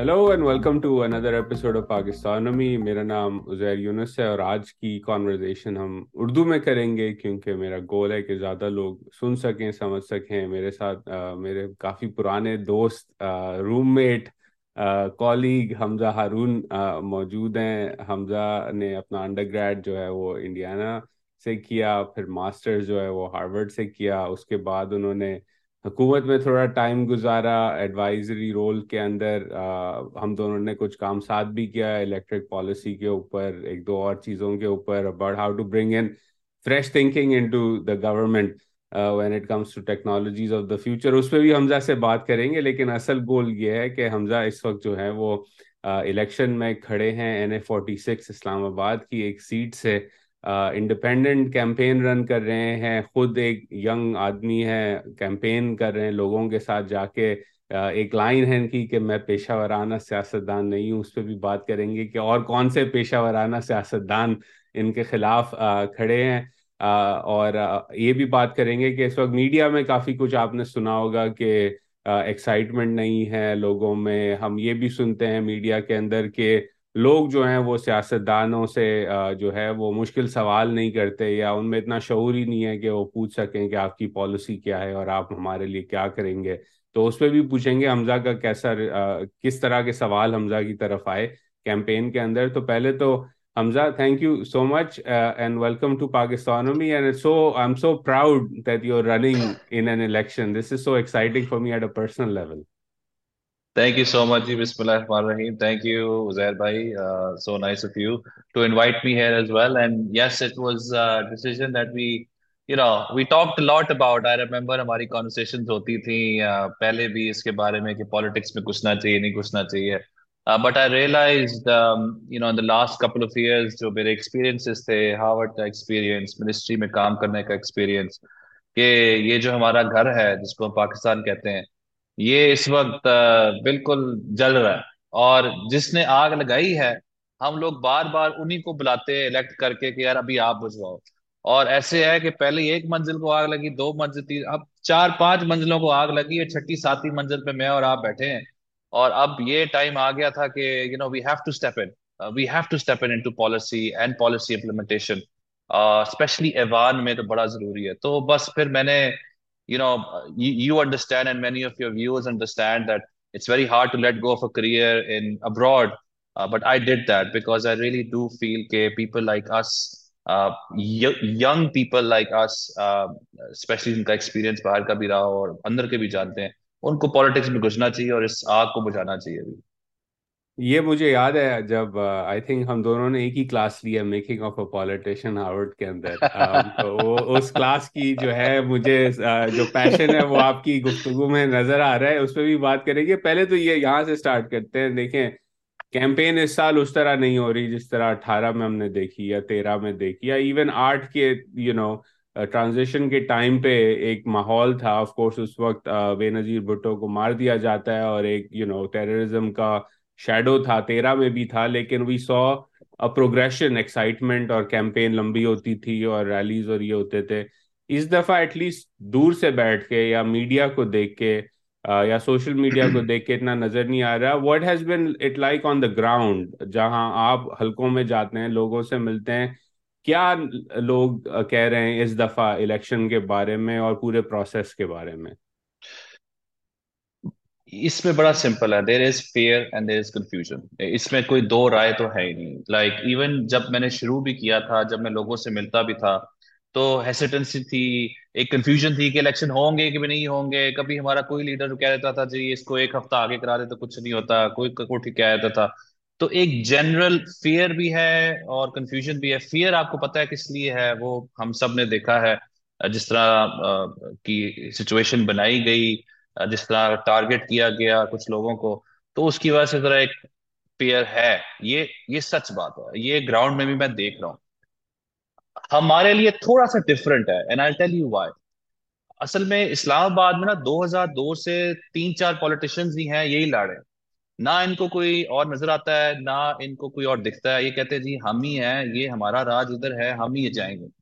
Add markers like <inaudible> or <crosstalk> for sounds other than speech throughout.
Hello and welcome to another episode of पाकिस्तानमी मेरा नाम उजैर यूनुस है और आज की कॉन्वर्जेशन हम उर्दू में करेंगे क्योंकि मेरा गोल है कि ज़्यादा लोग सुन सकें समझ सकें। मेरे साथ आ, मेरे काफ़ी पुराने दोस्त रूममेट कॉलीग हमजा हारून मौजूद हैं। हमजा ने अपना अंडर जो है वो इंडियाना से किया फिर मास्टर्स जो है वो हार्वर्ड से किया। उसके बाद उन्होंने हुकूमत में थोड़ा टाइम गुजारा एडवाइजरी रोल के अंदर आ, हम दोनों ने कुछ काम साथ भी किया इलेक्ट्रिक पॉलिसी के ऊपर एक दो और चीज़ों के ऊपर about how to bring in fresh thinking into the government when it comes to technologies of the future उस पर भी हमजा से बात करेंगे लेकिन असल गोल ये है कि हमजा इस वक्त जो है वो इलेक्शन में खड़े हैं N A forty six Islamabad की एक सीट से इंडिपेंडेंट कैंपेन रन कर रहे हैं, खुद एक यंग आदमी है कैंपेन कर रहे हैं, लोगों के साथ जाके एक लाइन है इनकी कि मैं पेशा वराना सियासतदान नहीं हूँ, उस पर भी बात करेंगे कि और कौन से पेशा वराना सियासतदान इनके खिलाफ खड़े हैं। और ये भी बात करेंगे कि इस वक्त मीडिया में काफ़ी कुछ आपने सुना होगा कि एक्साइटमेंट नहीं है लोगों में। हम ये भी सुनते हैं मीडिया के अंदर के लोग जो हैं वो सियासतदानों से जो है वो मुश्किल सवाल नहीं करते या उनमें इतना शूर ही नहीं है कि वो पूछ सकें कि आपकी पॉलिसी क्या है और आप हमारे लिए क्या करेंगे। तो उस पर भी पूछेंगे हमजा का कैसा किस तरह के सवाल हमजा की तरफ़ आए कैंपेन के अंदर। तो पहले तो Hamza thank you so much and welcome to Pakistanomy and so I am so proud that you are running in an election this is so exciting for me at a personal level Thank you so much, Bismillah Rahim. Thank you, Uzair Bhai. Uh, so nice of you to invite me here as well. And yes, it was a decision that we, you know, we talked a lot about. I remember हमारी conversations होती थी uh, पहले भी इसके बारे में कि politics में घुसना चाहिए नहीं घुसना चाहिए. Uh, but I realized, um, you know, in the last couple of years जो मेरे experiences थे, Harvard का experience, ministry में काम करने का experience, कि ये जो हमारा घर है जिसको हम पाकिस्तान कहते हैं ये इस वक्त बिल्कुल जल रहा है। और जिसने आग लगाई है, हम लोग बार बार उन्हीं को बुलाते हैं इलेक्ट करके कि यार अभी आप बुझवाओ। और ऐसे है कि पहले एक मंजिल को आग लगी, दो मंजिल, तीन, अब चार, पाँच मंजिलों को आग लगी है छठी, सातवीं मंजिल पे मैं और आप बैठे हैं। और अब ये टाइम आ गया था कि you know we have to step in we have to step in into policy and policy implementation specially Evan में तो बड़ा ज़रूरी है। तो बस फिर मैंने you know you, you understand and many of your viewers understand that it's very hard to let go of a career in abroad uh, but i did that because i really do feel that people like us uh, young people like us uh, especially जिनका experience बाहर का भी रहा और अंदर के भी जानते हैं उनको पॉलिटिक्स में घुसना चाहिए और इस आग को बुझाना चाहिए भी ये मुझे याद है जब आई uh, थिंक हम दोनों ने एक ही क्लास लिया making of a politician Harvard के अंदर। um, तो वो उस क्लास की जो है मुझे uh, जो पैशन है वो आपकी गुफ्तगु में नज़र आ रहा है। उस पर भी बात करेंगे। पहले तो ये यहाँ से स्टार्ट करते हैं। देखें कैंपेन इस साल उस तरह नहीं हो रही जिस तरह अठारह में हमने देखी या तेरह में देखी या इवन आठ के यू नो ट्रांजिशन के टाइम पे एक माहौल था। ऑफ़ कोर्स उस वक्त बेनजीर भुट्टो को मार दिया जाता है और एक यू नो टेररिज्म का शेडो था तेरह में भी था, लेकिन we saw a progression excitement और कैंपेन लंबी होती थी और रैलीज और ये होते थे। इस दफ़ा एटलीस्ट दूर से बैठ के या मीडिया को देख के या सोशल मीडिया को देख के इतना नज़र नहीं आ रहा। What has been it like on the ground जहाँ आप हलकों में जाते हैं, लोगों से मिलते हैं, क्या लोग कह रहे हैं इस दफ़ा इलेक्शन के बारे में और पूरे प्रोसेस के बारे में? इसमें बड़ा सिंपल है. There is fear and there is confusion इसमें कोई दो राय तो है ही नहीं. लाइक like, इवन जब मैंने शुरू भी किया था जब मैं लोगों से मिलता भी था तो हेसिटेंसी थी एक कंफ्यूजन थी कि इलेक्शन होंगे कि भी नहीं होंगे. कभी हमारा कोई लीडर कह देता था जी इसको एक हफ़्ता आगे करा दे तो कुछ नहीं होता. कोई कोई कह देता था. तो एक जनरल फियर भी है और कंफ्यूजन भी है. फियर आपको पता है किस लिए है? वो हम सबने देखा है जिस तरह की सिचुएशन बनाई गई जिस तरह टारगेट किया गया कुछ लोगों को तो उसकी वजह से जरा एक पेयर है। ये ये सच बात है। ये ग्राउंड में भी मैं देख रहा हूँ। हमारे लिए थोड़ा सा डिफरेंट है and I tell you why असल में इस्लामाबाद में ना 2002 से तीन चार पॉलिटिशियंस ही हैं, यही लड़े ना इनको कोई और नज़र आता है, ना इनको कोई और दिखता है। ये कहते हैं, जी, हम ही हैं, ये हमारा राज इधर है, हम ही जाएँगे।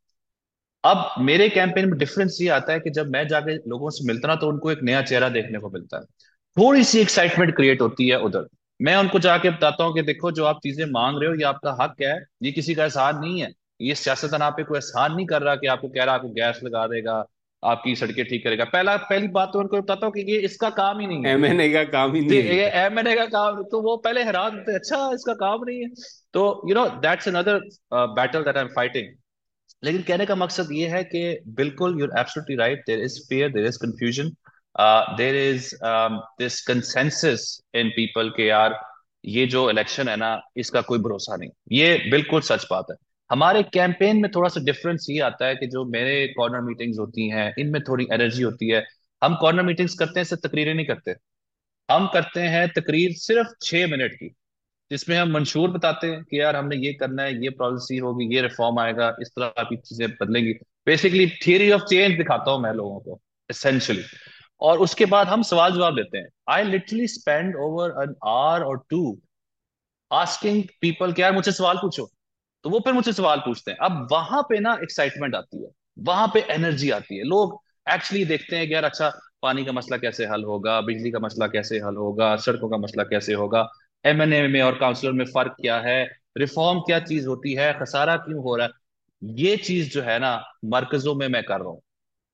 अब मेरे कैंपेन में डिफरेंस ये आता है कि जब मैं जाके लोगों से मिलता ना तो उनको एक नया चेहरा देखने को मिलता है। थोड़ी सी एक्साइटमेंट क्रिएट होती है उधर। मैं उनको जाके बताता हूँ कि देखो जो आप चीज़ें मांग रहे हो ये आपका हक है ये किसी का एहसान नहीं है। ये सियासतदान आप पे कोई एहसान नहीं कर रहा कि आपको कह रहा आपको गैस लगा देगा आपकी सड़कें ठीक करेगा। पहला पहली बात तो उनको बताता हूँ कि ये इसका काम ही नहीं है। एमएनए का काम ही नहीं ये एमएनए का काम तो वो पहले हैरान होते अच्छा इसका काम नहीं है। तो you know that's another battle that I am fighting लेकिन कहने का मकसद ये है कि बिल्कुल you're absolutely right there is fear there is confusion there is this consensus in people के यार, ये जो इलेक्शन है ना, इसका कोई भरोसा नहीं। ये बिल्कुल सच बात है। हमारे कैंपेन में थोड़ा सा डिफरेंस ये आता है कि जो मेरे कॉर्नर मीटिंग्स होती हैं, इनमें थोड़ी एनर्जी होती है। हम कॉर्नर मीटिंग्स करते हैं, सिर्फ़ तकरीरें नहीं करते। हम करते हैं तकरीर सिर्फ़ छह मिनट की। जिसमें हम मंशूर बताते हैं कि यार हमने ये करना है, ये पॉलिसी होगी, ये रिफॉर्म आएगा, इस तरह की चीज़ें बदलेंगी। बेसिकली थियरी ऑफ़ चेंज दिखाता हूँ मैं लोगों को एसेंशियली और उसके बाद हम सवाल जवाब देते हैं। I literally spend over an hour और टू आस्किंग पीपल कि यार मुझसे सवाल पूछो। तो वो फिर मुझसे सवाल पूछते हैं। अब वहाँ पे ना एक्साइटमेंट आती है। वहाँ पे एनर्जी आती है। लोग एक्चुअली देखते हैं कि यार अच्छा पानी का मसला कैसे हल होगा, बिजली का मसला कैसे हल होगा, सड़कों का मसला कैसे होगा। एमएनए में और काउंसिलर में फ़र्क क्या है? रिफॉर्म क्या चीज़ होती है? खसारा क्यों हो रहा है? ये चीज़ जो है ना मरकजों में मैं कर रहा हूँ।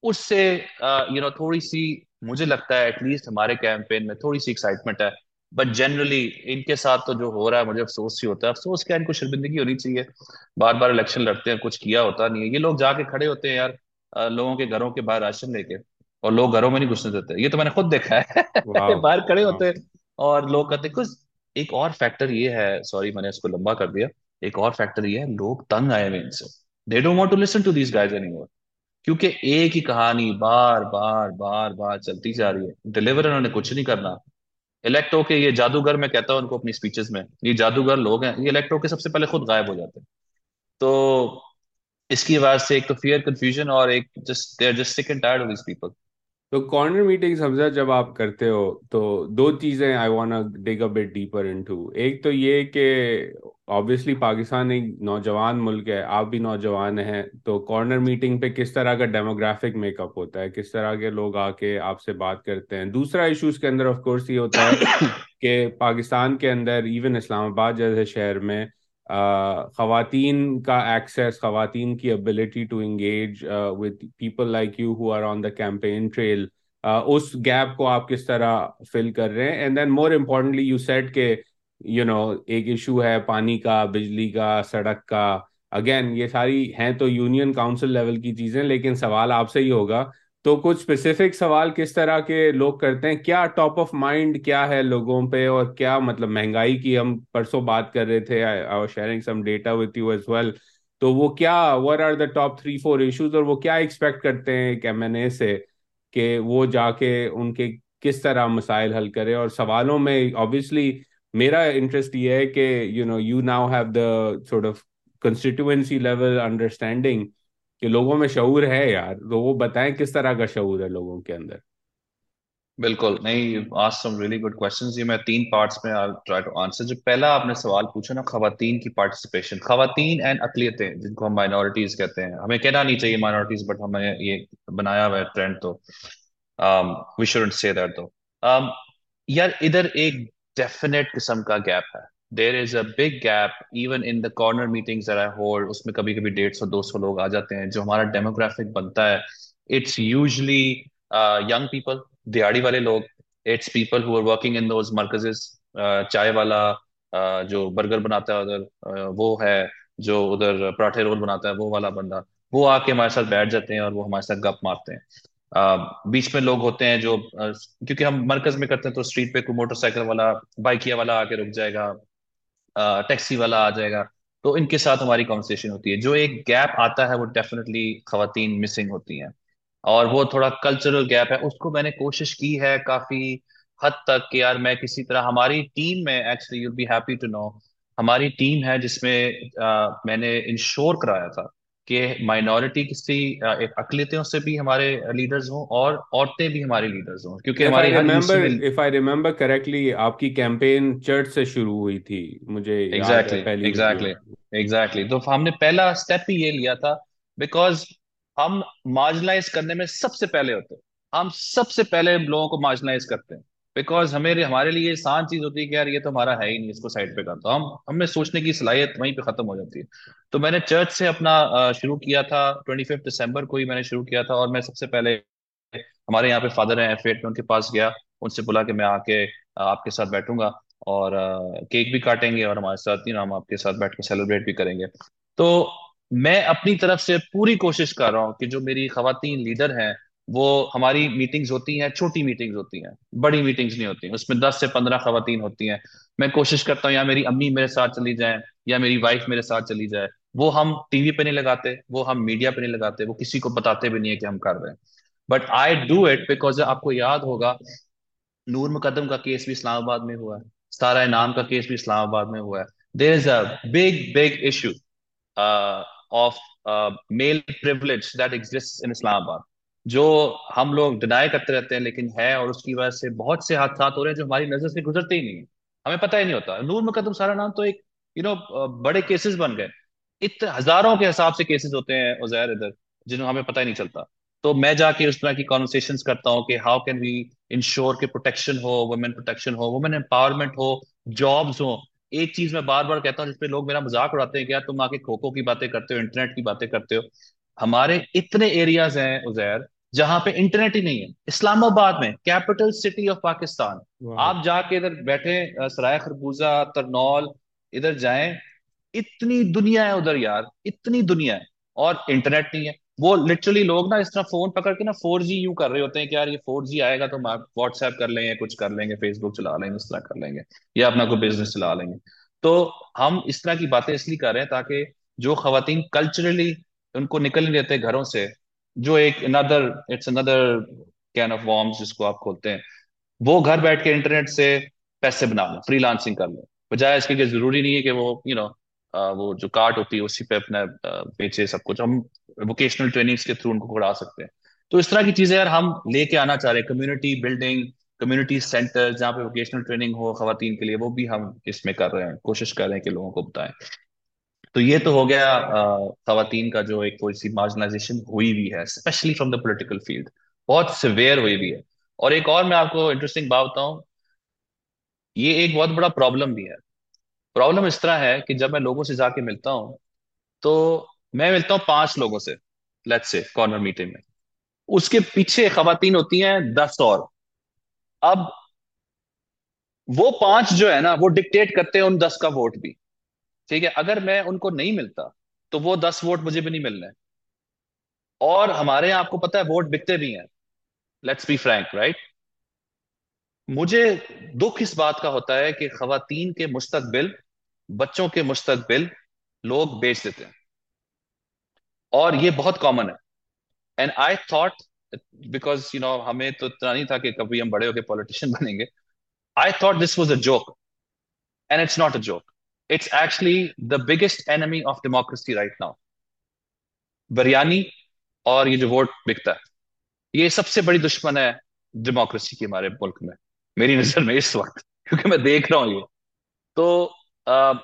उससे यू नो थोड़ी सी मुझे लगता है एटलीस्ट हमारे कैंपेन में थोड़ी सी एक्साइटमेंट है। बट जनरली इनके साथ तो जो हो रहा है मुझे अफसोस ही होता है। अफसोस क्या इनको शर्मिंदगी होनी चाहिए। बार बार इलेक्शन लड़ते हैं कुछ किया होता नहीं है। ये लोग जाके खड़े होते हैं यार लोगों के घरों के बाहर राशन लेके। और लोग घरों में नहीं घुसने देते। ये तो मैंने खुद देखा है। <laughs> बाहर खड़े होते हैं और लोग कहते कुछ एक और फैक्टर ये है सॉरी मैंने इसको लंबा कर दिया। एक और फैक्टर ये है, लोग तंग आए हुए इनसे। They don't want to listen to these guys anymore क्योंकि एक ही कहानी बार बार बार बार चलती जा रही है। डिलीवर उन्होंने कुछ नहीं करना। इलेक्ट होके ये जादूगर, मैं कहता हूँ उनको अपनी स्पीचेस में, ये जादूगर लोग हैं, ये इलेक्ट होके सबसे पहले खुद गायब हो जाते हैं। तो इसकी वजह से एक तो फियर कंफ्यूजन और एक just they are just sick and tired of this people तो कॉर्नर मीटिंग हमजा जब आप करते हो तो दो चीज़ें I want dig a bit deeper into एक तो ये कि ऑब्वियसली पाकिस्तान एक नौजवान मुल्क है आप भी नौजवान हैं तो कॉर्नर मीटिंग पे किस तरह का डेमोग्राफिक मेकअप होता है किस तरह के लोग आके आपसे बात करते हैं। दूसरा इशूज के अंदर ऑफ़ कोर्स ये होता है <coughs> कि पाकिस्तान के अंदर इवन इस्लामाबाद जैसे शहर में खातन का एक्सेस खातन की ability to engage with people like you who are on the campaign trail उस गैप को आप किस तरह फिल कर रहे हैं? And then more importantly you said के यू नो एक इशू है पानी का, बिजली का, सड़क का. अगेन ये सारी हैं तो यूनियन काउंसिल लेवल की चीज़ें, लेकिन सवाल आपसे ही होगा तो कुछ स्पेसिफिक सवाल किस तरह के लोग करते हैं? क्या टॉप ऑफ़ माइंड क्या है लोगों पे और क्या मतलब महँगाई की हम परसों बात कर रहे थे sharing some data with you as well तो वो क्या were are the top three four issues और वो क्या एक्सपेक्ट करते हैं एक एम से कि वो जाके उनके किस तरह मसाइल हल करे? और सवालों में ऑब्वियसली मेरा इंटरेस्ट ये है कि you know you now have the sort of constituency level understanding कि लोगों में शऊर है यार तो वो बताएँ किस तरह का शऊर है लोगों के अंदर। बिल्कुल, नहीं आज सम रियली गुड क्वेश्चंस ये मैं तीन पार्ट्स में आई ट्राई टू आंसर जो पहला आपने सवाल पूछा ना, खवातीन की पार्टिसिपेशन खवातीन एंड अकलियतें जिनको हम माइनॉरिटीज कहते हैं। हमें कहना नहीं चाहिए माइनॉरिटीज बट हमें ये बनाया हुआ है ट्रेंड तो। वी शुडंट से दैट तो यार, इधर एक डेफिनेट किस्म का गैप है। There is a big gap even in the corner meetings I hold उसमें कभी कभी डेढ़ सौ दो सौ लोग आ जाते हैं जो हमारा डेमोग्राफिक बनता है। इट्स यूजली यंग पीपल दिहाड़ी वाले लोग। It's people who are working in those मरकजेस चाय वाला uh, जो बर्गर बनाता है उधर uh, वो है जो उधर पराठे रोल बनाता है वो वाला बंदा। वो आके हमारे साथ बैठ जाते हैं और वो हमारे साथ गप मारते हैं। Uh, बीच में लोग होते हैं जो uh, क्योंकि हम मरकज में करते हैं तो स्ट्रीट पे कोई मोटरसाइकिल वाला बाइकिया वाला आके रुक जाएगा। टैक्सी वाला आ जाएगा। तो इनके साथ हमारी कॉन्वर्सेशन होती है। जो एक गैप आता है वो डेफिनेटली खातन मिसिंग होती हैं। और वो थोड़ा कल्चरल गैप है। उसको मैंने कोशिश की है काफ़ी हद तक कि यार मैं किसी तरह हमारी टीम में actually you be happy to know हमारी टीम है जिसमें आ, मैंने इंश्योर कराया था। कि माइनॉरिटी किसी अकलियतों से भी हमारे लीडर्स हों और औरतें भी हमारे लीडर्स हों क्योंकि हमारी remember if I remember correctly आपकी कैंपेन चर्च से शुरू हुई थी मुझे एग्जैक्टली एग्जैक्टली एग्जैक्टली तो हमने पहला स्टेप ही ये लिया था बिकॉज़ हम मार्जिनलाइज करने में सबसे पहले होते हम सबसे पहले लोगों को मार्जिनलाइज करते हैं। बिकॉज़ हमें हमारे लिए आसान चीज़ होती है कि यार ये तो हमारा है ही नहीं, इसको साइड पे कर दो। हम हमें सोचने की सलाहियत वहीं पे खत्म हो जाती है। तो मैंने चर्च से अपना शुरू किया था ट्वेंटी फिफ्थ दिसंबर को ही मैंने शुरू किया था और मैं सबसे पहले हमारे यहाँ पे फादर हैं एफ़ उनके पास गया। उनसे बोला कि मैं आके आपके साथ बैठूँगा और केक भी काटेंगे और हमारे साथ ही हम आपके साथ बैठ के सेलिब्रेट भी करेंगे। तो मैं अपनी तरफ़ से पूरी कोशिश कर रहा हूँ कि जो मेरी खातन लीडर हैं वो हमारी मीटिंग्स होती हैं, छोटी मीटिंग्स होती हैं, बड़ी मीटिंग्स नहीं होती, उसमें दस से पंद्रह खवातीन होती हैं। मैं कोशिश करता हूँ, या मेरी अम्मी मेरे साथ चली जाए, या मेरी वाइफ मेरे साथ चली जाए, वो हम टीवी पे नहीं लगाते, वो हम मीडिया पे नहीं लगाते, वो किसी को बताते भी नहीं है कि हम कर रहे हैं। But I do it because आपको याद होगा, नूर मुकदम का केस भी इस्लामाबाद में हुआ है, सारा इनाम का केस भी इस्लामाबाद में हुआ है। There is a big big issue of male privilege that exist in Islamabad जो हम लोग डिनाई करते रहते हैं लेकिन है और उसकी वजह से बहुत से हादसा हो रहे हैं जो हमारी नज़र से गुजरते ही नहीं है। हमें पता ही नहीं होता। नूर मुकदम सारा नाम तो एक यू you नो know, बड़े केसेस बन गए। इतने हज़ारों के हिसाब से केसेस होते हैं उजैर इधर जिन्हें हमें पता ही नहीं चलता। तो मैं जाके उस तरह की कॉन्वर्सेशन करता हूँ कि हाउ कैन वी इंश्योर के प्रोटेक्शन हो वुमेन प्रोटेक्शन हो वुमेन एम्पावरमेंट हो जॉब्स हो। एक चीज़ मैं बार बार कहता हूँ जिसपे लोग मेरा मज़ाक उड़ाते हैं कि यार तुम आके खो खो की बातें करते हो इंटरनेट की बातें करते हो। हमारे इतने एरियाज़ हैं उजैर जहाँ पे इंटरनेट ही नहीं है। इस्लामाबाद में कैपिटल सिटी ऑफ़ पाकिस्तान। आप जाके इधर बैठे सराय खरबूजा तरनौल इधर जाएँ इतनी दुनिया है उधर यार इतनी दुनिया है और इंटरनेट नहीं है। वो लिटरली लोग ना इस तरह फ़ोन पकड़ के ना फोर जी यू कर रहे होते हैं कि यार ये फोर जी आएगा तो हम व्हाट्सएप कर लेंगे कुछ कर लेंगे फेसबुक चला लेंगे इस तरह कर लेंगे या अपना कोई बिज़नेस चला लेंगे। तो हम इस तरह की बातें इसलिए कर रहे हैं ताकि जो खातन कल्चरली उनको निकल नहीं देते घरों से जो एक another it's another can of worms जिसको आप खोलते हैं। वो घर बैठ के इंटरनेट से पैसे बना लें फ्रीलांसिंग कर लें। बजाय इसके कि ज़रूरी नहीं है कि वो यू you नो know, वो जो कार्ट होती है उसी पे अपना बेचे सब कुछ। हम वोकेशनल ट्रेनिंग्स के थ्रू उनको बढ़ा सकते हैं। तो इस तरह की चीज़ें यार हम लेके आना चाह रहे हैं। कम्युनिटी बिल्डिंग कम्युनिटी सेंटर जहाँ पे वोकेशनल ट्रेनिंग हो खवातीन के लिए वो भी हम इसमें कर रहे हैं। कोशिश कर रहे हैं कि लोगों को बताएँ। तो ये तो हो गया खवातीन का जो एक थोड़ी सी मार्जिनाइजेशन हुई भी है specially from the political field बहुत सिवियर हुई भी है। और एक और मैं आपको इंटरेस्टिंग बात बताऊँ, ये एक बहुत बड़ा प्रॉब्लम भी है। प्रॉब्लम इस तरह है कि जब मैं लोगों से जाके मिलता हूँ तो मैं मिलता हूँ पाँच लोगों से लेट्स से कॉर्नर मीटिंग में। उसके पीछे खातन होती हैं दस और। अब वो पाँच जो है ना, वो डिक्टेट करते हैं उन दस का वोट भी। ठीक है, अगर मैं उनको नहीं मिलता तो वो दस वोट मुझे भी नहीं मिलने। और हमारे यहाँ आपको पता है, वोट बिकते भी हैं। लेट्स बी फ्रैंक राइट मुझे दुख इस बात का होता है कि खवातीन के मुस्तकबिल, बच्चों के मुस्तकबिल लोग बेच देते हैं। और ये बहुत कॉमन है। And I thought because you know हमें तो इतना नहीं था कि कभी हम बड़े होकर पॉलिटिशियन <laughs> बनेंगे। I thought this was a joke and it's not a joke it's actually the biggest enemy of democracy right now biryani और ये जो वोट बिकता है ये सबसे बड़ी दुश्मन है डेमोक्रेसी की हमारे मुल्क में मेरी नज़र में इस वक्त क्योंकि मैं देख रहा हूँ ये। तो आ,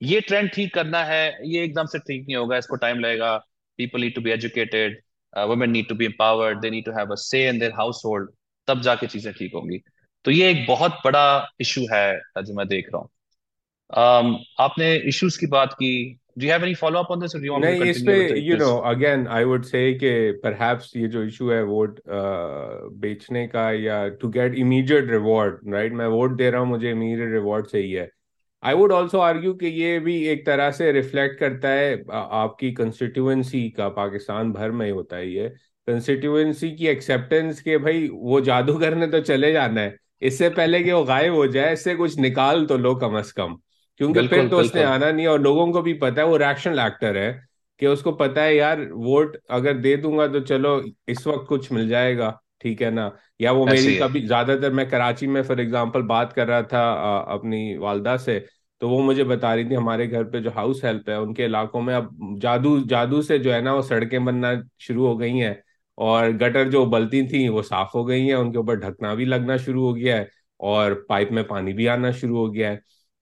ये ट्रेंड ठीक करना है ये एकदम से ठीक नहीं होगा इसको टाइम लगेगा। People need to be educated women need to be empowered they need to have a say in their house hold तब जाके चीज़ें ठीक होंगी। तो ये एक बहुत बड़ा इशू है जो मैं देख रहा हूँ। Um, आपने इश्यूज़ की बात की। Do you have any follow up on this or do you want me to नहीं इस पे you know again I would say कि परहैप्स ये जो इशू है वोट बेचने का या to get immediate reward right मैं वोट दे रहा हूँ मुझे इमीडिएट रिवॉर्ड चाहिए। आई वुड ऑल्सो आर्ग्यू कि ये भी एक तरह से रिफ्लेक्ट करता है आपकी कंस्टिट्यूएंसी का पाकिस्तान भर में होता है ये। कंस्टिट्यूएंसी की एक्सेप्टेंस के भाई वो जादूगर ने तो चले जाना है। इससे पहले कि वो गायब हो जाए इससे कुछ निकाल तो लो कम अज कम। क्योंकि फिर तो उसने आना नहीं और लोगों को भी पता है वो रैशनल एक्टर है कि उसको पता है यार वोट अगर दे दूँगा तो चलो इस वक्त कुछ मिल जाएगा ठीक है ना? या वो मेरी कभी ज़्यादातर मैं कराची में फॉर एग्जांपल बात कर रहा था अ, अपनी वालदा से तो वो मुझे बता रही थी हमारे घर पे जो हाउस हेल्प है उनके इलाकों में अब जादू जादू से जो है ना वो सड़कें बनना शुरू हो गई हैं और गटर जो उबलती थी वो साफ़ हो गई हैं उनके ऊपर ढकना भी लगना शुरू हो गया है और पाइप में पानी भी आना शुरू हो गया है।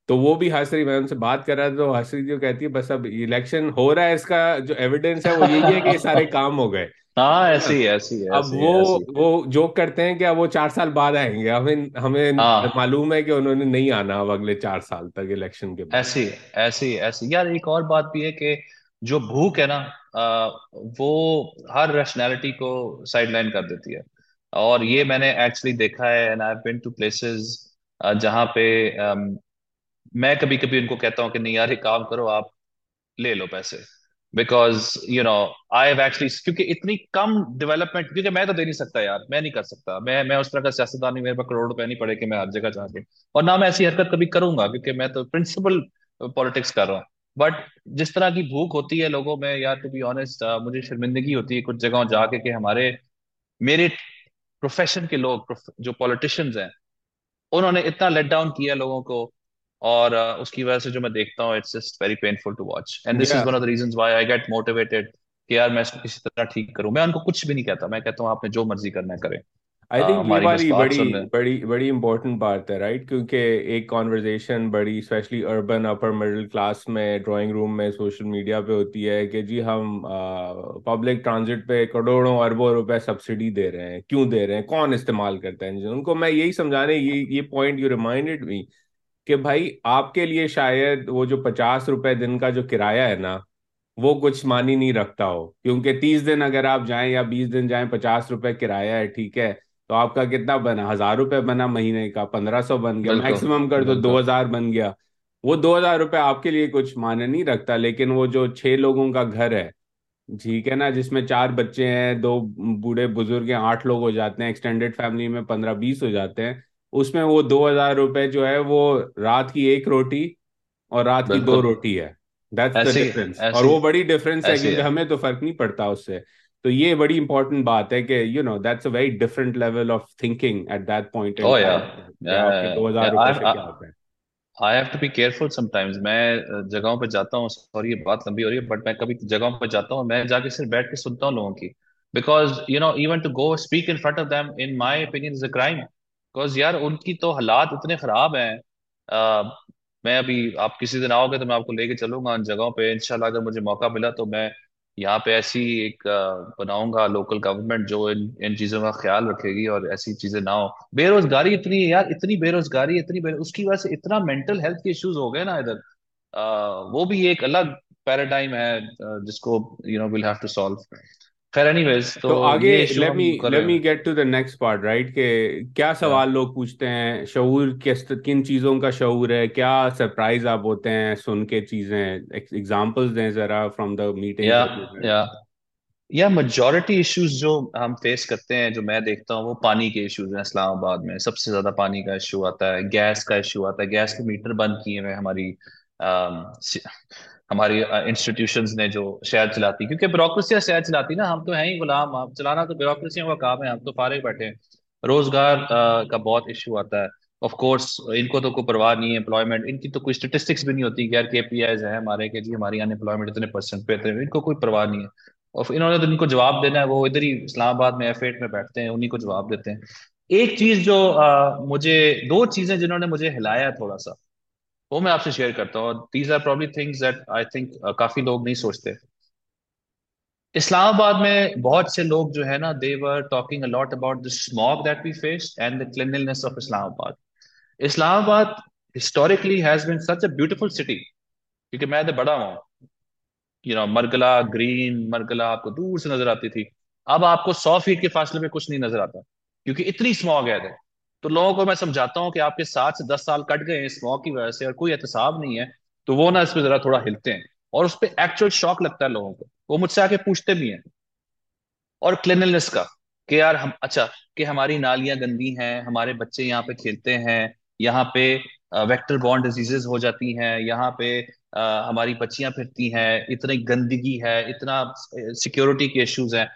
तो वो भी हंस रही मैं उनसे बात कर रहा था तो हंस रही थी वो कहती है बस अब इलेक्शन हो रहा है इसका जो एविडेंस है वो यही है कि सारे <laughs> काम हो गए. हाँ ऐसी ऐसी अब वो ऐसी वो जोक करते हैं कि अब वो चार साल बाद आएँगे। हमें हमें हाँ। मालूम है कि उन्होंने नहीं आना अब अगले चार साल तक इलेक्शन के बाद। ऐसी ऐसी ऐसी यार एक और बात भी है कि जो भूख है ना वो हर रैशनैलिटी को साइडलाइन कर देती है। और ये मैंने एक्चुअली देखा है and I been to places जहाँ पे मैं कभी कभी उनको कहता हूँ कि नहीं यार ये काम करो, आप ले लो पैसे। Because you know I have actually क्योंकि इतनी कम डेवलपमेंट क्योंकि मैं तो दे नहीं सकता यार, मैं नहीं कर सकता। मैं मैं उस तरह का सियासतदान मेरे पास करोड़ रुपए नहीं पड़े कि मैं हर जगह जाके। और ना मैं ऐसी हरकत कभी करूँगा, क्योंकि मैं तो प्रिंसिपल पॉलिटिक्स कर रहा हूँ। बट जिस तरह की भूख होती है लोगों में, यार टू बी ऑनेस्ट मुझे शर्मिंदगी होती है कुछ जगहों जाके कि हमारे, मेरे प्रोफेशन के लोग जो पॉलिटिशियंस हैं, उन्होंने इतना लेट डाउन किया लोगों को। और uh, उसकी वजह से जो मैं देखता हूँ it's just very painful to watch and this is one of the reasons why I get motivated कि यार मैं इसको किसी तरह ठीक करूँ। मैं उनको कुछ भी नहीं कहता। मैं कहता हूँ आपने जो मर्ज़ी करना है करें। आई uh, थिंक ये हमारी बस वाली बड़ी बड़ी बड़ी इंपॉर्टेंट बात है राइट क्योंकि एक कॉन्वर्जेशन बड़ी specially urban upper middle class में ड्राइंग रूम में सोशल मीडिया पे होती है कि जी हम पब्लिक ट्रांजिट पे करोड़ों अरबों रुपए सब्सिडी दे रहे हैं। क्यों दे रहे हैं? कौन इस्तेमाल करता है? उनको मैं यही समझाने ये ये पॉइंट यू रिमाइंडेड मी कि भाई आपके लिए शायद वो जो पचास रुपए दिन का जो किराया है ना वो कुछ मानी नहीं रखता हो। क्योंकि तीस दिन अगर आप जाएँ या बीस दिन जाएँ पचास रुपए किराया है ठीक है तो आपका कितना बना? हज़ार रुपए बना महीने का पंद्रह सौ बन गया मैक्सिमम कर दो दो हज़ार बन गया। वो दो हज़ार रुपये आपके लिए कुछ माने नहीं रखता लेकिन वो जो छह लोगों का घर है ठीक है ना जिसमें चार बच्चे हैं दो बूढ़े बुज़ुर्ग हैं आठ लोग हो जाते हैं एक्सटेंडेड फैमिली में पंद्रह बीस हो जाते हैं उसमें वो दो हज़ार रुपए जो है वो रात की एक रोटी और रात की दो बिल्कुल। रोटी है। दैट्स द ऐसी डिफरेंस और ऐसी वो बड़ी डिफरेंस है ऐसी क्योंकि है। हमें तो फ़र्क नहीं पड़ता उससे। तो ये बड़ी इंपॉर्टेंट बात है कि you know that's a very different level of thinking at that point दो हज़ार रुपए से क्या होता है। I have to be careful sometimes मैं जगहों पर जाता हूँ सॉरी ये बात लंबी हो रही है बट मैं कभी जगहों पर जाता हूँ मैं जाके सिर्फ़ बैठ के सुनता हूँ लोगों की। Because you know even to go speak in front of them in my opinion is a crime because यार उनकी तो हालात इतने खराब हैं। मैं अभी, आप किसी दिन आओगे तो मैं आपको लेके चलूँगा उन जगहों पे। इंशाल्लाह अगर मुझे मौका मिला तो मैं यहाँ पे ऐसी एक बनाऊँगा लोकल गवर्नमेंट जो इन इन चीज़ों का ख्याल रखेगी और ऐसी चीज़ें ना हो। बेरोजगारी इतनी है यार, इतनी बेरोजगारी, इतनी बेरो... उसकी वजह से इतना मेंटल हेल्थ के इश्यूज़ हो गए ना इधर। वो भी एक अलग पैराडाइम है जिसको you know will have to solve खैर एनीवेज तो तो आगे let me let me get to the next part right के क्या सवाल लोग पूछते हैं? शऊर किस किन चीज़ों का शऊर है? क्या सरप्राइज़ आप होते हैं सुन के चीज़ें? एग्जांपल्स दें जरा फ्रॉम द मीटिंग्स या या या मेजोरिटी इश्यूज़ जो हम फेस करते हैं जो मैं देखता हूँ वो पानी के इश्यूज़ हैं इस्लामाबाद में। सबसे ज़्यादा पानी का इशू आता है गैस का इशू आता है। गैस के मीटर बंद किए हुए हमारी सि- हमारी इंस्टीट्यूशंस ने जो शहर चलाती क्योंकि ब्यूरोक्रेसी शहर चलाती ना हम तो हैं ही गुलाम आप चलाना तो ब्यूरोक्रेसियों का काम है हम तो फारे बैठे हैं। रोज़गार का बहुत इशू आता है। ऑफ़ कोर्स इनको तो कोई परवाह नहीं है एम्प्लॉयमेंट इनकी तो कोई स्टेटिस्टिक्स भी नहीं होती के पी केपीआईज है हमारे के जी हमारी अनएम्प्लॉयमेंट इतने परसेंट पे थे इनको कोई परवाह नहीं है। और इन्होंने तो इनको जवाब देना है वो इधर ही इस्लामाबाद में एफ़ में बैठते हैं उन्हीं को जवाब देते हैं। एक चीज़ जो अ, मुझे दो चीज़ें जिन्होंने मुझे हिलाया थोड़ा सा वो मैं आपसे शेयर करता हूँ। These are probably things that I think काफ़ी लोग नहीं सोचते। इस्लामाबाद में बहुत से लोग जो है ना they were talking a lot about the smog that we face and the cleanliness of Islamabad. Islamabad historically has been such a beautiful city क्योंकि मैं तो बड़ा हूँ। You know Margalla green Margalla आपको दूर से नज़र आती थी। अब आपको सौ फीट के फासले में कुछ नहीं नज़र आता, क्योंकि इतनी स्मॉग है तो लोगों को मैं समझाता हूँ कि आपके सात से दस साल कट गए हैं स्मॉग की वजह से और कोई एहतसाब नहीं है तो वो ना इस पे जरा थोड़ा हिलते हैं। और उस पर एक्चुअल शॉक लगता है लोगों को। वो मुझसे आके पूछते भी हैं। और क्लिनलीनेस का कि यार हम अच्छा कि हमारी नालियाँ गंदी हैं हमारे बच्चे यहाँ पे खेलते हैं यहाँ पे वेक्टर बॉर्न डिजीजेस हो जाती हैं यहाँ पे अ, हमारी बच्चियाँ फिरती हैं इतनी गंदगी है इतना सिक्योरिटी के इश्यूज़ हैं।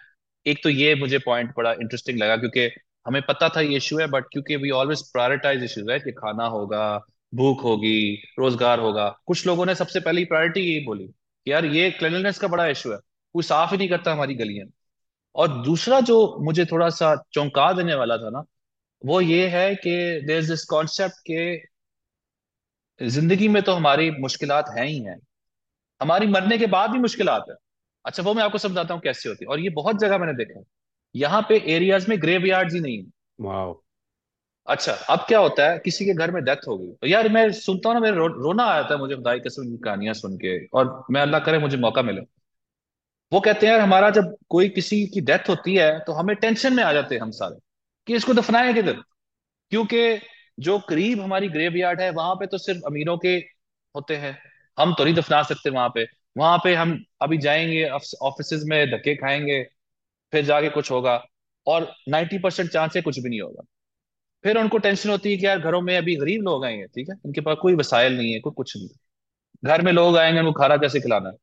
एक तो ये मुझे पॉइंट बड़ा इंटरेस्टिंग लगा क्योंकि हमें पता था ये इशू है बट क्योंकि वी ऑलवेज प्रायोरिटाइज इश्यूज़ है कि खाना होगा, भूख होगी, रोज़गार होगा। कुछ लोगों ने सबसे पहली प्रायोरिटी यही बोली कि यार ये क्लिनलीनेस का बड़ा इशू है। कोई साफ़ ही नहीं करता हमारी गलियाँ। और दूसरा जो मुझे थोड़ा सा चौंका देने वाला था ना, वो ये है कि देर इज़ दिस कॉन्सेप्ट के ज़िंदगी में तो हमारी मुश्किल हैं ही हैं। हमारी मरने के बाद भी मुश्किल है। अच्छा वो मैं आपको समझाता हूँ कैसे होती है। और ये बहुत जगह मैंने देखा है। यहाँ पे एरियाज़ में ग्रेव यार्ड ही नहीं है। वाह अच्छा अब क्या होता है? किसी के घर में डेथ हो गई तो यार मैं सुनता हूँ ना मेरे रो, रोना आ जाता है मुझे खुदाई कसम की कहानियाँ सुन के और मैं अल्लाह करे मुझे मौका मिले। वो कहते हैं यार हमारा जब कोई किसी की डेथ होती है तो हमें टेंशन में आ जाते हैं हम सारे कि इसको दफनाएँ किधर? क्योंकि जो करीब हमारी ग्रेव यार्ड है वहाँ पे तो सिर्फ़ अमीरों के होते हैं। हम तो नहीं दफना सकते वहाँ पे। वहाँ पे हम अभी जाएँगे ऑफ़िस में धक्के खाएँगे फिर जाके कुछ होगा और 90% परसेंट चांस है कुछ भी नहीं होगा। फिर उनको टेंशन होती है कि यार घरों में अभी गरीब लोग आएँगे ठीक है? इनके पास कोई वसायल नहीं है कोई कुछ नहीं घर में लोग आएँगे उनको खाना कैसे खिलाना है?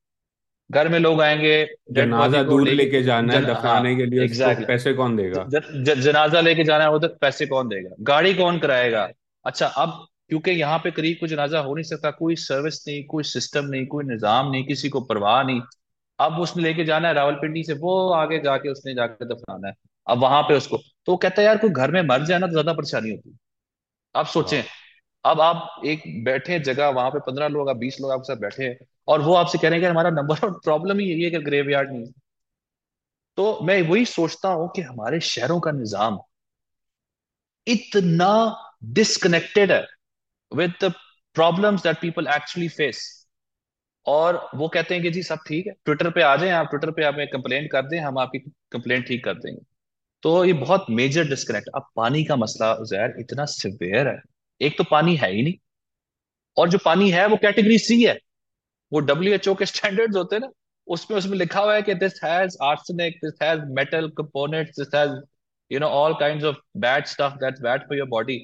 घर में लोग आएँगे जनाजा को दूर लेके जाना है हाँ दफनाने के लिए उसको एग्जैक्टली पैसे कौन देगा? ज, ज, जनाजा लेके जाना है वो तो पैसे कौन देगा? गाड़ी कौन कराएगा? अच्छा अब क्योंकि यहाँ पे करीब कोई जनाजा हो नहीं सकता कोई सर्विस नहीं कोई सिस्टम नहीं कोई निज़ाम नहीं किसी को परवाह नहीं अब उसने लेके जाना है रावलपिंडी से वो आगे जाके उसने जाके दफनाना है। अब वहाँ पे उसको तो वो कहता है यार कोई घर में मर जाए ना तो ज़्यादा परेशानी होती है। आप सोचें अब आप एक बैठे जगह वहाँ पे पंद्रह लोग आप बीस लोग आपके साथ बैठे हैं और वो आपसे कह रहे हैं कि हमारा नंबर ऑफ़ प्रॉब्लम ही यही है कि ग्रेव यार्ड नहीं है। तो मैं वही सोचता हूँ कि हमारे शहरों का निज़ाम इतना डिसकनेक्टेड है with the problems that people actually face और वो कहते हैं कि जी सब ठीक है। ट्विटर पे आ जाए आप ट्विटर पे हमें कंप्लेंट कर दें, हम आपकी कंप्लेंट ठीक कर देंगे। तो ये बहुत मेजर डिस्कनेक्ट अब पानी का मसला जहर इतना सिवियर है। एक तो पानी है ही नहीं। और जो पानी है वो कैटेगरी सी है। वो डब्ल्यू एच ओ के स्टैंडर्ड्स होते हैं ना। उसमें उसमें लिखा हुआ है कि this has arsenic this has metal components this has you know all kinds of bad stuff that's bad for your body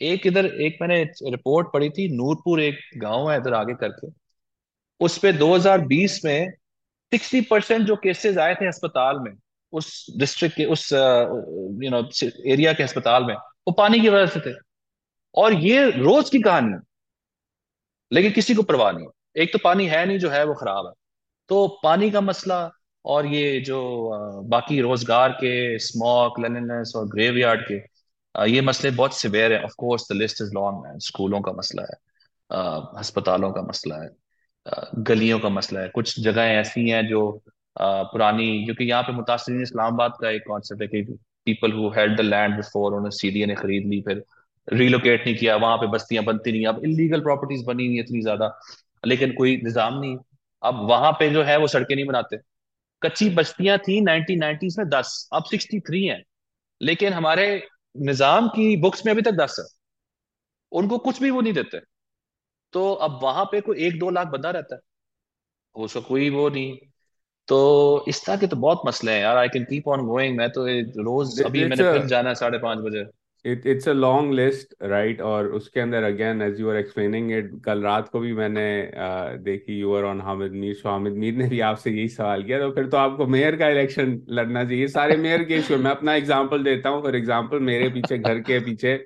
एक इधर, एक मैंने रिपोर्ट पढ़ी थी, नूरपुर एक गाँव है इधर आगे करके। उस पे 2020 में 60 परसेंट जो केसेस आए थे अस्पताल में, उस डिस्ट्रिक्ट के, उस यू नो एरिया के अस्पताल में, वो पानी की वजह से थे। और ये रोज की कहानी है, लेकिन किसी को परवाह नहीं एक तो पानी है नहीं जो है वो खराब है। तो पानी का मसला और ये जो बाकी रोज़गार के स्मॉग क्लीनलीनेस और ग्रेवयार्ड के ये मसले बहुत सिवियर है। Of course the list is long है स्कूलों का मसला है अस्पतालों का मसला है। गलियों का मसला है। कुछ जगहें ऐसी हैं जो पुरानी, क्योंकि यहाँ पे मुतासरीन इस्लामाबाद का एक कॉन्सेप्ट है कि people who held the land before उन्होंने सीडीए ने खरीद ली, फिर रिलोकेट नहीं किया, वहाँ पे बस्तियाँ बनती नहीं अब इलीगल प्रॉपर्टीज़ बनी हुई है इतनी ज़्यादा, लेकिन कोई निज़ाम नहीं अब वहाँ पे जो है वो सड़कें नहीं बनाते। कच्ची बस्तियाँ थी 1990s में दस, अब सिक्सटी थ्री है। लेकिन हमारे निज़ाम की बुक्स में अभी तक दस है। उनको कुछ भी वो नहीं देते। तो अब वहाँ पे कोई एक दो लाख बंदा रहता है। उसका कोई वो नहीं। तो इस तरह के तो बहुत मसले हैं यार। I can keep on going मैं तो ये रोज अभी इट्स मैंने अ फिर जाना है साढ़े पाँच बजे। It it's a long list right और उसके अंदर again as you are explaining it कल रात को भी मैंने uh, देखी you are on Hamid Mir so Hamid Mir ने भी आपसे यही सवाल किया तो फिर तो आपको मेयर का इलेक्शन लड़ना चाहिए। सारे मेयर के इशू मैं अपना एग्जांपल देता हूँ। फॉर एग्जांपल मेरे पीछे घर के पीछे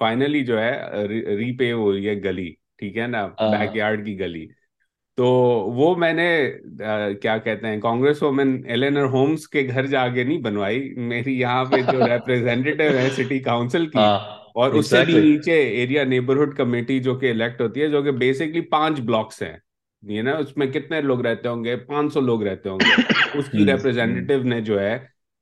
फाइनली जो है रीपेव हो रही है गली। ठीक है ना हाँ। बैकयार्ड की गली। तो वो मैंने अ, क्या कहते हैं कांग्रेस वोमेन एलेनर होम्स के घर जाके नहीं बनवाई। मेरी यहाँ पे जो <laughs> रिप्रेजेंटेटिव है सिटी काउंसिल की हाँ और उससे भी नीचे एरिया नेबरहुड कमेटी जो कि इलेक्ट होती है जो कि बेसिकली पाँच ब्लॉक्स हैं। ये ना उसमें कितने लोग रहते होंगे? 500 लोग रहते होंगे। <laughs> उसकी हम्म हम्म। रिप्रेजेंटेटिव ने जो है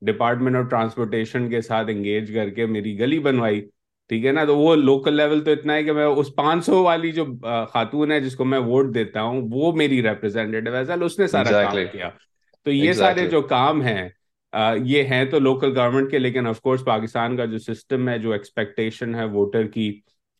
डिपार्टमेंट ऑफ़ ट्रांसपोर्टेशन के साथ एंगेज करके मेरी गली बनवाई। ठीक है ना? तो वो लोकल लेवल तो इतना है कि मैं उस 500 वाली जो खातून है जिसको मैं वोट देता हूँ वो मेरी रिप्रेजेंटेटिव है। उसने सारा exactly. काम किया। तो ये exactly. सारे जो काम हैं ये हैं तो लोकल गवर्नमेंट के लेकिन ऑफ़ कोर्स पाकिस्तान का जो सिस्टम है जो एक्सपेक्टेशन है वोटर की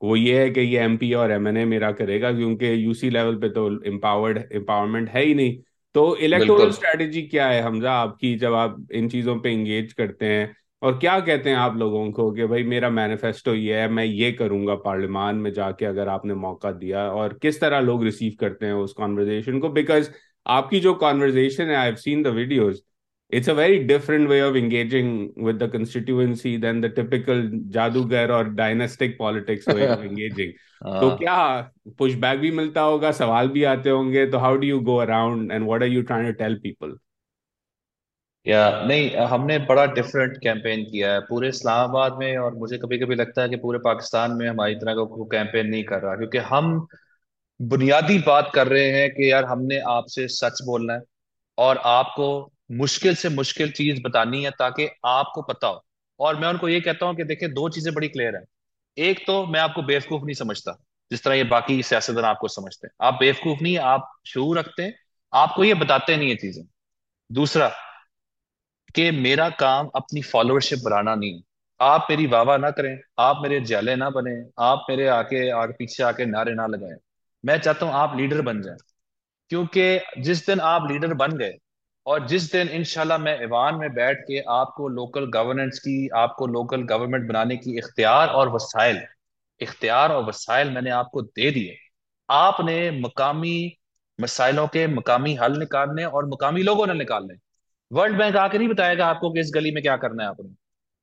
वो ये है कि ये एमपी और एमएनए मेरा करेगा क्योंकि यूसी लेवल पे तो एम्पावर्ड एम्पावरमेंट है ही नहीं। तो इलेक्टोरल स्ट्रेटेजी क्या है हमजा? आपकी जब आप इन चीज़ों पे इंगेज करते हैं और क्या कहते हैं आप लोगों को कि भाई मेरा मैनिफेस्टो ये है मैं ये करूँगा पार्लियामान में जाके अगर आपने मौका दिया और किस तरह लोग रिसीव करते हैं उस कॉन्वर्जेशन को? बिकॉज़ आपकी जो कॉन्वर्जेशन है I have seen the videos it's a very different way of engaging with the constituency than the typical जादूगर और dynastic politics way of engaging तो क्या पुशबैक भी मिलता होगा सवाल भी आते होंगे तो how do you go around and what are you trying to tell people या नहीं, हमने बड़ा डिफरेंट कैंपेन किया है। पूरे इस्लामाबाद में और मुझे कभी कभी लगता है कि पूरे पाकिस्तान में हमारी तरह का कोई कैंपेन नहीं कर रहा। क्योंकि हम बुनियादी बात कर रहे हैं कि यार हमने आपसे सच बोलना है और आपको मुश्किल से मुश्किल चीज़ बतानी है ताकि आपको पता हो। और मैं उनको ये कहता हूँ कि देखिए, दो चीज़ें बड़ी क्लियर है। एक तो मैं आपको बेवकूफ़ नहीं समझता, जिस तरह ये बाकी सियासतदान आपको समझते हैं। आप बेवकूफ़ नहीं आप शूर रखते हैं, आपको ये बताते नहीं ये चीज़ें। दूसरा कि मेरा काम अपनी फॉलोअरशिप बढ़ाना नहीं। आप मेरी वाह ना करें, आप मेरे जैले ना बने, आप मेरे आके, आगे पीछे आके नारे ना लगाएँ। मैं चाहता हूँ आप लीडर बन जाएँ। क्योंकि जिस दिन आप लीडर बन गए और जिस दिन इंशाल्लाह मैं ईवान में बैठ के आपको लोकल गवर्नेंस की, आपको लोकल गवर्नमेंट बनाने की इख्तियार और वसाइल, इख्तियार और वसाइल मैंने आपको दे दिए। आपने मकामी मसाइलों के मकामी हल निकालने और मकामी लोगों ने निकालने। वर्ल्ड बैंक आके नहीं बताएगा आपको कि इस गली में क्या करना है आपने।